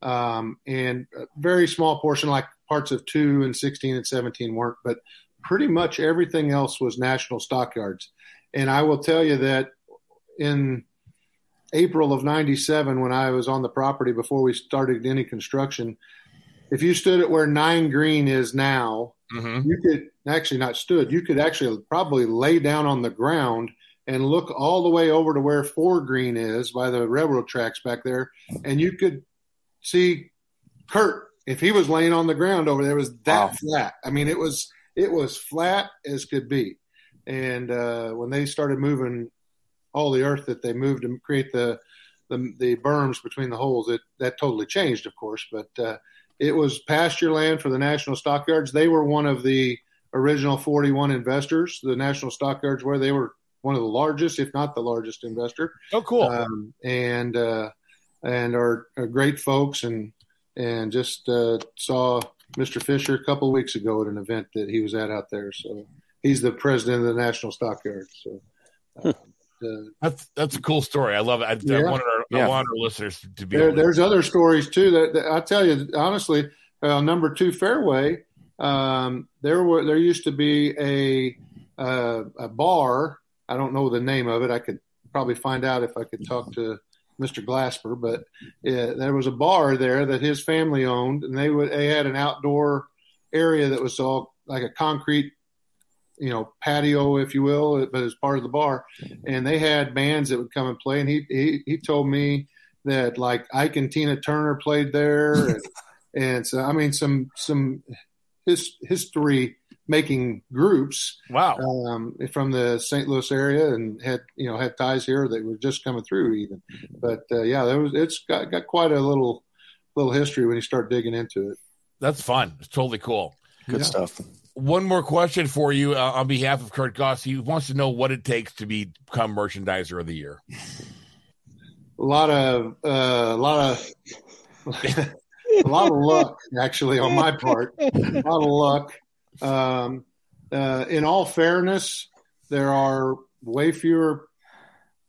Um, and a very small portion, like parts of two and 16 and 17 weren't, but pretty much everything else was national stockyards. And I will tell you that in April of 97, when I was on the property before we started any construction, if you stood at where nine green is now, mm-hmm. you could actually not stood, you could actually probably lay down on the ground and look all the way over to where four green is by the railroad tracks back there, and you could see Kurt if he was laying on the ground over there, was that wow. flat. I mean, it was it was flat as could be. And uh, when they started moving all the earth that they moved to create the the, the berms between the holes, it that totally changed, of course. But uh, it was pasture land for the national stockyards. They were one of the original 41 investors. The national stockyards where they were one of the largest, if not the largest investor. Oh, cool! Um, and uh, and are, are great folks and and just uh, saw Mr. Fisher a couple of weeks ago at an event that he was at out there. So he's the president of the National Stockyards. So uh, that's that's a cool story. I love it. I, yeah. I want our, yeah. I want our listeners to be. There, there's other stories too that, that, I tell you honestly. Uh, number two fairway, um, there were there used to be a uh, a bar. I don't know the name of it. I could probably find out if I could talk to Mr. Glasper, but uh, there was a bar there that his family owned, and they would they had an outdoor area that was all like a concrete, you know, patio, if you will, but as part of the bar, and they had bands that would come and play, and he he he told me that like Ike and Tina Turner played there, and, and so I mean some some his history making groups. Wow. Um, from the St. Louis area and had you know had ties here that were just coming through even. But uh, yeah, there was it's got, got quite a little little history when you start digging into it. That's fun. It's totally cool. Good yeah. stuff. One more question for you uh, on behalf of Kurt Goss. He wants to know what it takes to become merchandiser of the year. A lot of uh, a lot of a lot of luck actually on my part. A lot of luck. Um, uh, in all fairness, there are way fewer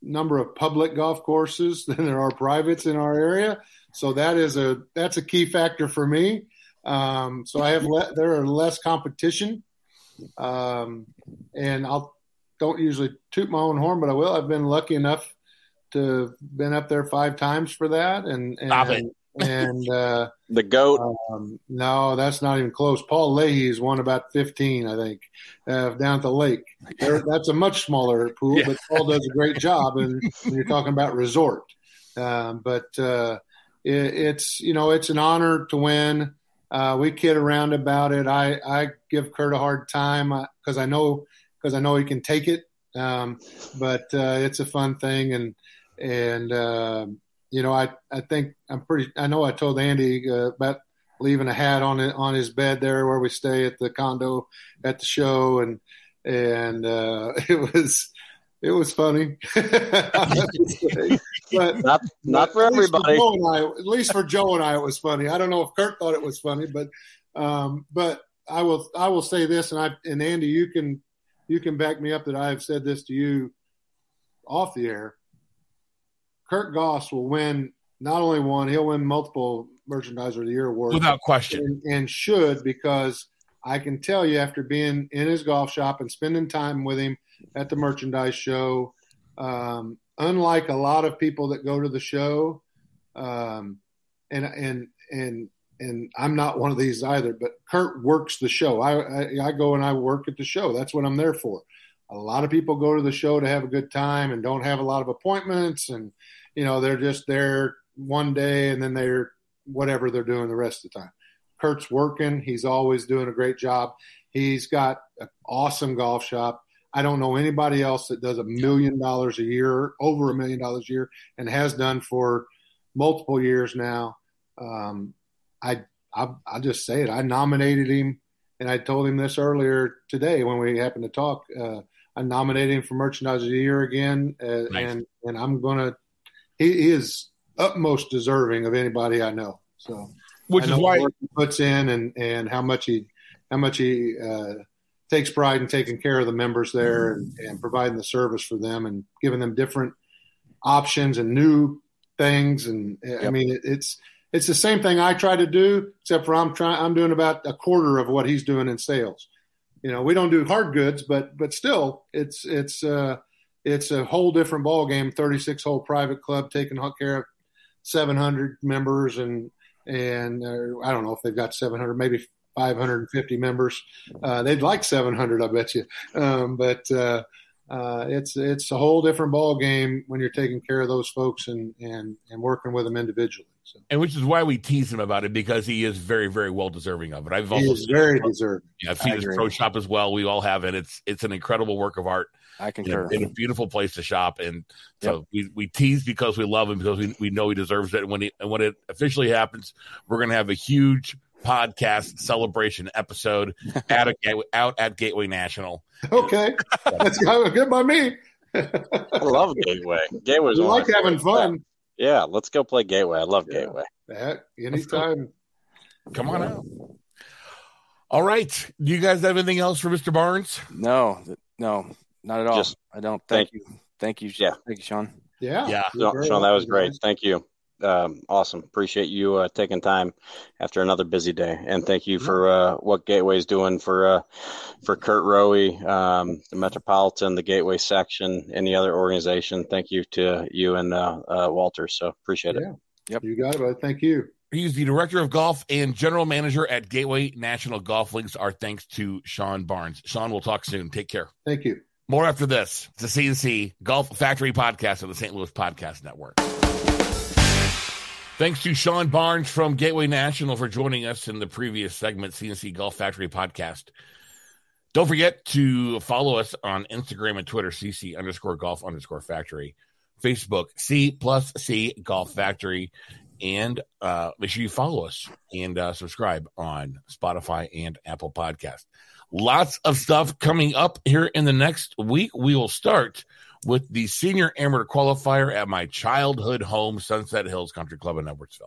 number of public golf courses than there are privates in our area. So that is a that's a key factor for me. Um, so I have le- there are less competition, um, and I'll don't usually toot my own horn, but I will. I've been lucky enough to been up there five times for that, and, and and uh, the goat. Um, no, that's not even close. Paul Leahy's won about 15, I think, uh, down at the lake. There, that's a much smaller pool, yeah. but Paul does a great job. And you're talking about resort, um, but uh, it, it's you know it's an honor to win. Uh, we kid around about it. I, I give Kurt a hard time because uh, I know because I know he can take it. Um, but uh, it's a fun thing, and and uh, you know I I think I'm pretty. I know I told Andy uh, about leaving a hat on it on his bed there where we stay at the condo at the show, and and uh, it was it was funny. but not not for everybody. For I, at least for Joe and I, it was funny. I don't know if Kurt thought it was funny, but um, but I will I will say this, and I and Andy, you can you can back me up that I have said this to you off the air. Kurt Goss will win not only one, he'll win multiple Merchandiser of the Year awards without question, and, and should because I can tell you after being in his golf shop and spending time with him at the merchandise show. Um, unlike a lot of people that go to the show, um, and and and and I'm not one of these either. But Kurt works the show. I, I, I go and I work at the show. That's what I'm there for. A lot of people go to the show to have a good time and don't have a lot of appointments, and you know they're just there one day and then they're whatever they're doing the rest of the time. Kurt's working. He's always doing a great job. He's got an awesome golf shop. I don't know anybody else that does a million dollars a year, over a million dollars a year, and has done for multiple years now. Um, I, I I just say it. I nominated him, and I told him this earlier today when we happened to talk. Uh, I nominated him for Merchandise of the Year again, uh, nice. and and I'm gonna. He, he, is utmost deserving of anybody I know. So, which is why he puts in and and how much he how much he uh, takes pride in taking care of the members there and, and providing the service for them and giving them different options and new things. And yep. I mean, it, it's it's the same thing I try to do, except for I'm trying I'm doing about a quarter of what he's doing in sales. You know, we don't do hard goods, but but still, it's it's uh, it's a whole different ball game. 36 hole private club taking care of 700 members and and uh, I don't know if they've got 700, maybe 550 members. Uh, they'd like 700, I bet you. Um, but uh, uh, it's it's a whole different ball game when you're taking care of those folks and and and working with them individually. So. And which is why we tease him about it because he is very, very well deserving of it. I've also he very deserving. Yeah, I've seen his pro shop as well. We all have it. It's it's an incredible work of art. I concur. In a, in a beautiful place to shop, and so yep. we, we tease because we love him because we, we know he deserves it. And when he and when it officially happens, we're going to have a huge podcast celebration episode at a, out at Gateway National. Okay, that's good by me. I love Gateway. Gateway's like having fun. Yeah, let's go play Gateway. I love yeah. Gateway. That, anytime. Come on out. All right. Do you guys have anything else for Mr. Barnes? No, no, not at all. Just, I don't. Thank, thank you. Thank you. Yeah. Thank you, Shawn. Yeah. Yeah. Shawn, that was great. Thank you um, awesome. Appreciate you uh, taking time after another busy day, and thank you for uh, what Gateway is doing for uh, for Kurt Rowe, um, the Metropolitan, the Gateway section, any other organization. Thank you to you and uh, uh, Walter. So appreciate yeah. it. Yep, you got it. Thank you. He's the director of golf and general manager at Gateway National Golf Links. Our thanks to Shawn Barnes. Shawn, we'll talk soon. Take care. Thank you. More after this. It's the CNC Golf Factory Podcast of the St. Louis Podcast Network. Thanks to Shawn Barnes from Gateway National for joining us in the previous segment, CNC Golf Factory podcast. Don't forget to follow us on Instagram and Twitter, CC underscore golf underscore factory, Facebook, C plus C Golf Factory, and uh, make sure you follow us and uh, subscribe on Spotify and Apple Podcast. Lots of stuff coming up here in the next week. We will start with the senior amateur qualifier at my childhood home, Sunset Hills Country Club in Edwardsville.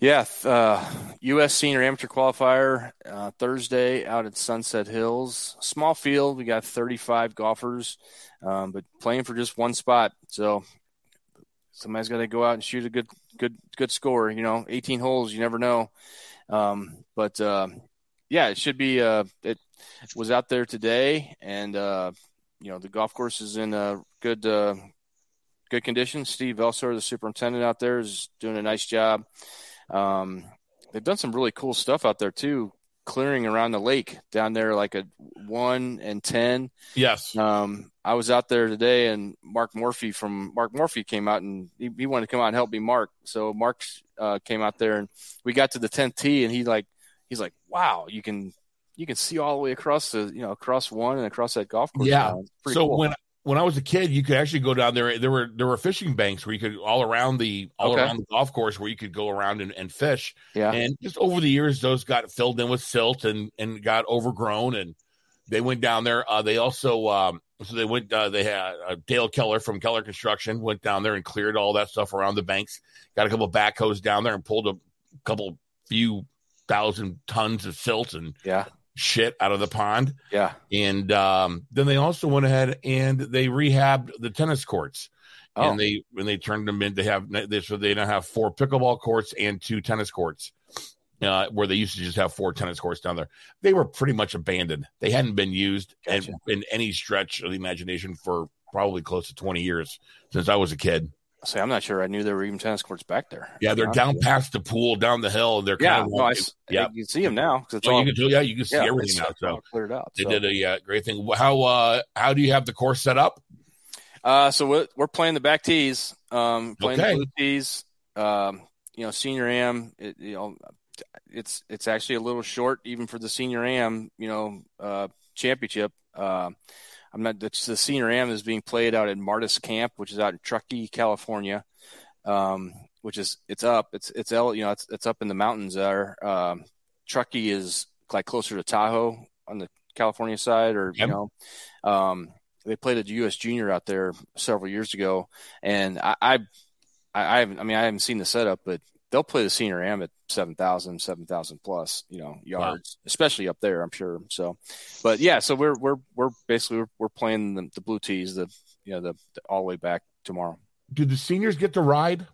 Yeah, uh, U.S. Senior Amateur Qualifier uh, Thursday out at Sunset Hills. Small field, we got 35 golfers, um, but playing for just one spot. So somebody's got to go out and shoot a good, good, good score. You know, 18 holes, you never know. Um, but uh, yeah, it should be. Uh, it was out there today, and uh, you know the golf course is in a good uh, good condition. Steve Elsor, the superintendent out there, is doing a nice job. Um, they've done some really cool stuff out there too, clearing around the lake down there, like a one and ten. Yes. Um, I was out there today, and Mark Morphy from Mark Morphy came out, and he, he wanted to come out and help me mark. So Mark uh, came out there, and we got to the tenth tee, and he like he's like, "Wow, you can you can see all the way across the you know across one and across that golf course." Yeah. So cool. when when I was a kid, you could actually go down there. There were there were fishing banks where you could all around the all Okay. around the golf course where you could go around and, and fish. yeah, And just over the years, those got filled in with silt and and got overgrown, and they went down there. Uh, they also um, so they went. Uh, they had uh, Dale Keller from Keller Construction went down there and cleared all that stuff around the banks. Got a couple of backhoes down there and pulled a couple few thousand tons of silt and yeah, shit out of the pond. yeah. And um, then they also went ahead and they rehabbed the tennis courts. Oh, And they when they turned them in, they have they so they now have four pickleball courts and two tennis courts. Uh, where they used to just have four tennis courts down there, they were pretty much abandoned. They hadn't been used Gotcha. in, in any stretch of the imagination for probably close to twenty years since I was a kid. Say I'm not sure I knew there were even tennis courts back there. Yeah, they're down past the pool, down the hill. and They're. Yeah, kind of no, I, yeah. you can see them now 'cause it's Oh, all you can, yeah, you can see yeah, everything now. So cleared out. they so. did a uh, great thing. How uh, how do you have the course set up? Uh, so we're, we're playing the back tees, um, playing Okay. the blue tees. Um, you know, senior am, it, you know, it's it's actually a little short even for the senior am, you know, uh, championship. Uh, I'm not. It's the senior am is being played out at Martis Camp, which is out in Truckee, California. Um, which is it's up. It's it's you know it's it's up in the mountains there. Um, Truckee is like closer to Tahoe on the California side, or Yep. you know, um, they played a U.S. Junior out there several years ago, and I, I, I, I haven't. I mean, I haven't seen the setup, but they'll play the senior am at 7,000, 7,000 plus, you know, yards, especially up there. I'm sure. So, but yeah, so we're we're we're basically we're, we're playing the, the blue tees, the you know the, the all the way back tomorrow. Do the seniors get to ride?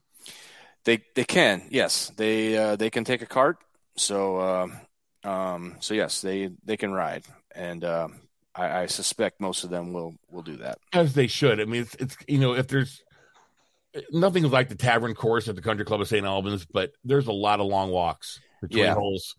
They they can yes they uh, they can take a cart. So uh, um so yes they they can ride and. Uh, I, I suspect most of them will will do that. as they should. I mean, it's, it's you know, if there's nothing like the tavern course at the Country Club of St. Albans, but there's a lot of long walks between Yeah. holes.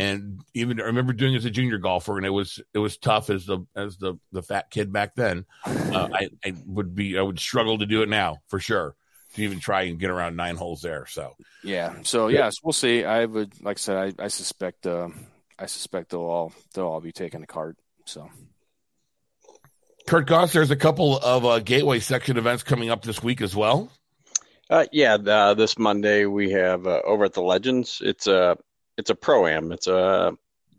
And even I remember doing it as a junior golfer, and it was it was tough as the as the the fat kid back then. Uh, I I would be I would struggle to do it now for sure to even try and get around nine holes there. So Yeah. So yes, we'll see. I would like I said, I, I suspect uh, I suspect they'll all they'll all be taking a cart. So Kurt Goss, there's a couple of uh, Gateway section events coming up this week as well. Uh, yeah, uh, this Monday we have uh, over at the Legends. It's a it's a pro am. It's a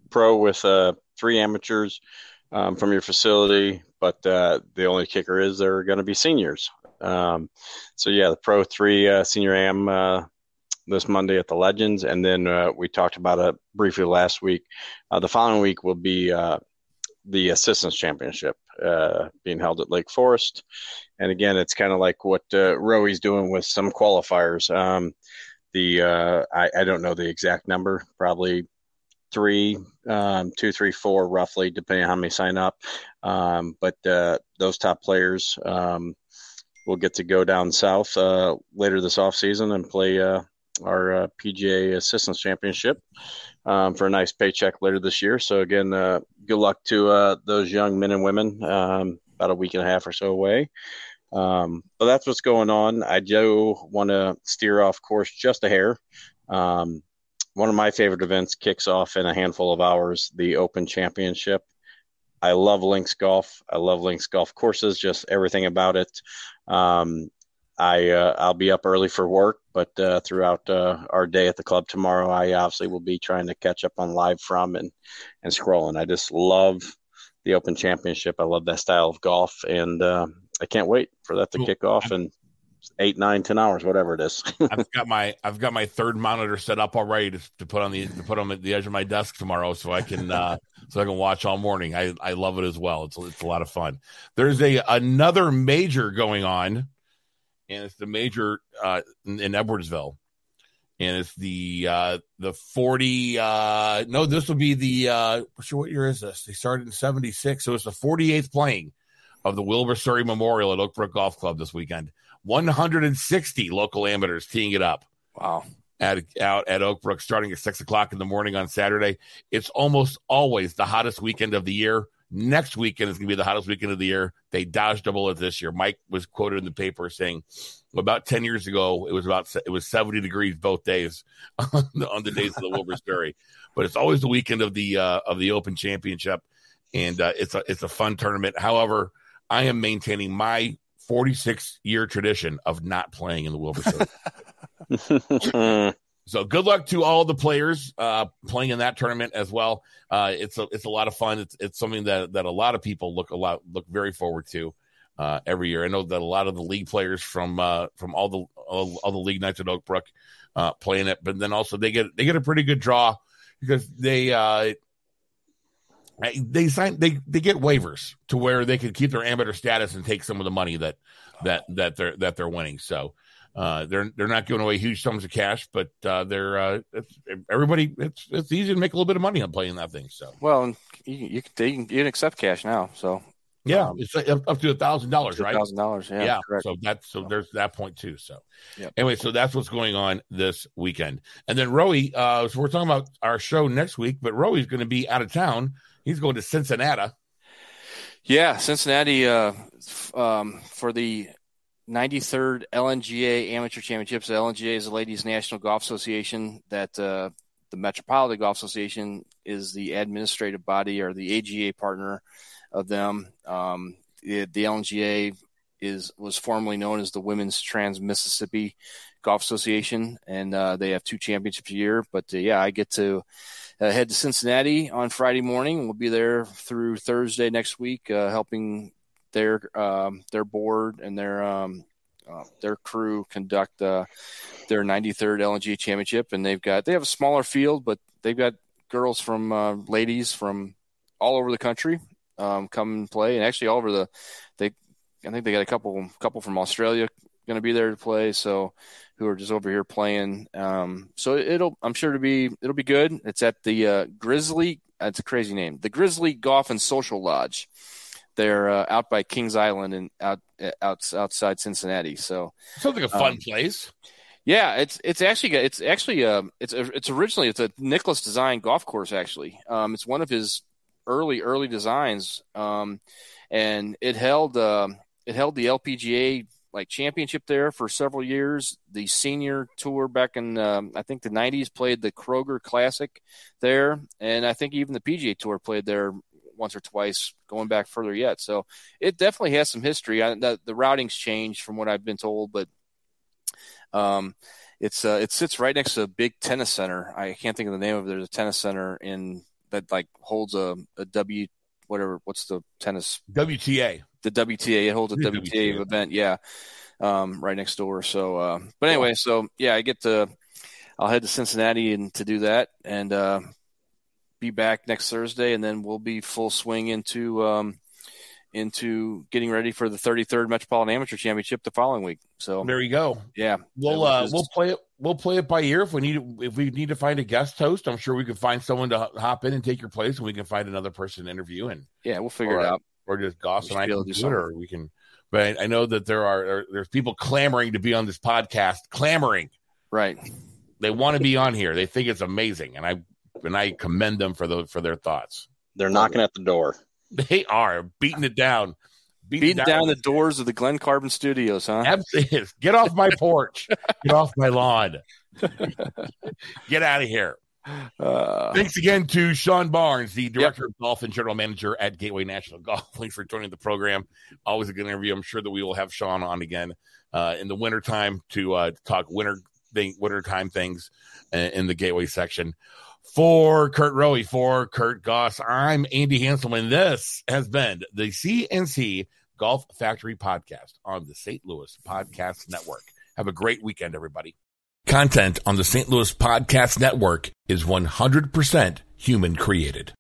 pro with uh, three amateurs um, from your facility, but the only kicker is they're going to be seniors. Um, so yeah, the pro three senior am this Monday at the Legends, and then uh, we talked about it briefly last week. Uh, the following week will be uh, the Assistants Championship uh, being held at Lake Forest. And again, it's kind of like what uh, Roey's doing with some qualifiers. Um, the uh, I, I don't know the exact number, probably three, um, two, three, four, roughly, depending on how many sign up. Um, but uh, those top players um, will get to go down south uh, later this off season and play uh, our uh, PGA Assistants Championship um, for a nice paycheck later this year. So again, uh, good luck to uh, those young men and women. Um, about a week and a half or so away. Um, but that's what's going on. I do want to steer off course just a hair. Um, one of my favorite events kicks off in a handful of hours, the Open Championship. I love links golf. I love links golf courses, just everything about it. Um, I uh, I'll be up early for work, but uh, throughout uh, our day at the club tomorrow, I obviously will be trying to catch up on live from and and scrolling. I just love the Open Championship. I love that style of golf, and uh, I can't wait for that to Cool. kick off in eight, nine, ten hours, whatever it is. I've got my I've got my third monitor set up already to, to put on the to put on the edge of my desk tomorrow, so I can uh, so I can watch all morning. I I love it as well. It's it's a lot of fun. There's a another major going on, and it's the major uh, in, in Edwardsville, and it's the uh, the forty. Uh, no, this will be the uh, sure what year is this? They started in seventy six, so it's the forty eighth playing of the Wilbur Surrey Memorial at Oakbrook Golf Club this weekend. 160 local amateurs teeing it up. Wow. At, out at Oakbrook starting at six o'clock in the morning on Saturday. It's almost always the hottest weekend of the year. Next weekend is going to be the hottest weekend of the year. They dodged a bullet this year. Mike was quoted in the paper saying about 10 years ago, it was about, it was 70 degrees both days on the, on the days of the Wilkes-Barre, but it's always the weekend of the, uh, of the open championship. And, uh, it's a, it's a fun tournament. However, I am maintaining my 46 year tradition of not playing in the Wilkes-Barre. So good luck to all the players uh, playing in that tournament as well. Uh, it's a it's a lot of fun. It's it's something that that a lot of people look a lot look very forward to uh, every year. I know that a lot of the league players from uh, from all the all, all, the league nights at Oakbrook uh, playing it, but then also they get they get a pretty good draw because they uh, they sign they they get waivers to where they can keep their amateur status and take some of the money that that that they're that they're winning. So uh, they're they're not giving away huge sums of cash, but uh, they're uh, it's, everybody. It's it's easy to make a little bit of money on playing that thing. So well, you, you can you can, accept cash now. So yeah, um, it's up to a thousand dollars, right? Thousand dollars, yeah. Yeah. Correct. So that's so there's that point too. So yep. anyway, so that's what's going on this weekend. And then Rowie, uh, so we're talking about our show next week, but Rowie's going to be out of town. He's going to Cincinnati. Yeah, Cincinnati uh, um, for the 93rd LNGA Amateur Championships. The LNGA is the Ladies National Golf Association that uh, the Metropolitan Golf Association is the administrative body or the AGA partner of them. Um, the, the, LNGA is was formerly known as the Women's Trans Mississippi Golf Association, and uh, they have two championships a year. But uh, yeah, I get to uh, head to Cincinnati on Friday morning. We'll be there through Thursday next week, uh, helping their um, their board and their um, uh, their crew conduct uh, their 93rd LNG championship, and they've got they have a smaller field, but they've got girls from uh, ladies from all over the country um, come and play, and actually all over the they I think they got a couple couple from Australia going to be there to play, so who are just over here playing. Um, so it'll I'm sure to be it'll be good. It's at the uh, Grizzly. That's a crazy name, the Grizzly Golf and Social Lodge they're uh, out by Kings Island and out, out outside Cincinnati. So sounds like a fun um, place. Yeah, it's it's actually it's actually um it's it's originally it's a Nicklaus design golf course actually. Um, it's one of his early early designs. Um, and it held uh, it held the LPGA like championship there for several years. The senior tour back in um, I think the '90s played the Kroger Classic there, and I think even the PGA Tour played there once or twice going back further yet. So it definitely has some history. I, the, the routing's changed from what I've been told, but um, it's uh, it sits right next to a big tennis center. I can't think of the name of it. There's a tennis center in that like holds a, a W whatever what's the tennis WTA. The WTA it holds a WTA, WTA, event, yeah. Um, right next door. So uh, but anyway, so yeah, I get to I'll head to Cincinnati and to do that and uh, be back next Thursday, and then we'll be full swing into um, into getting ready for the 33rd Metropolitan Amateur Championship the following week. So there you go. Yeah, we'll uh, we'll play it. We'll play it by ear if we need if we need to find a guest host. I'm sure we can find someone to hop in and take your place, and we can find another person to interview. And yeah, we'll figure or, it out. Or just Goss and I can do it, or we can. But I know that there are there's people clamoring to be on this podcast, clamoring. Right. They want to be on here. They think it's amazing, and I and I commend them for the for their thoughts. They're knocking at the door. They are beating it down. Beating, beating down, down, the doors of the Glen Carbon Studios, huh? Absolutely. Get off my porch. Get off my lawn. Get out of here. Uh, Thanks again to Shawn Barnes, the director yep. of golf and general manager at Gateway National Golf. Thanks for joining the program. Always a good interview. I'm sure that we will have Shawn on again uh, in the wintertime to uh, talk winter thing, wintertime things uh, in the Gateway section. For Kurt Rowie, for Kurt Goss, I'm Andy Hanselman. This has been the CNC Golf Factory Podcast on the St. Louis Podcast Network. Have a great weekend, everybody. Content on the St. Louis Podcast Network is 100% human created.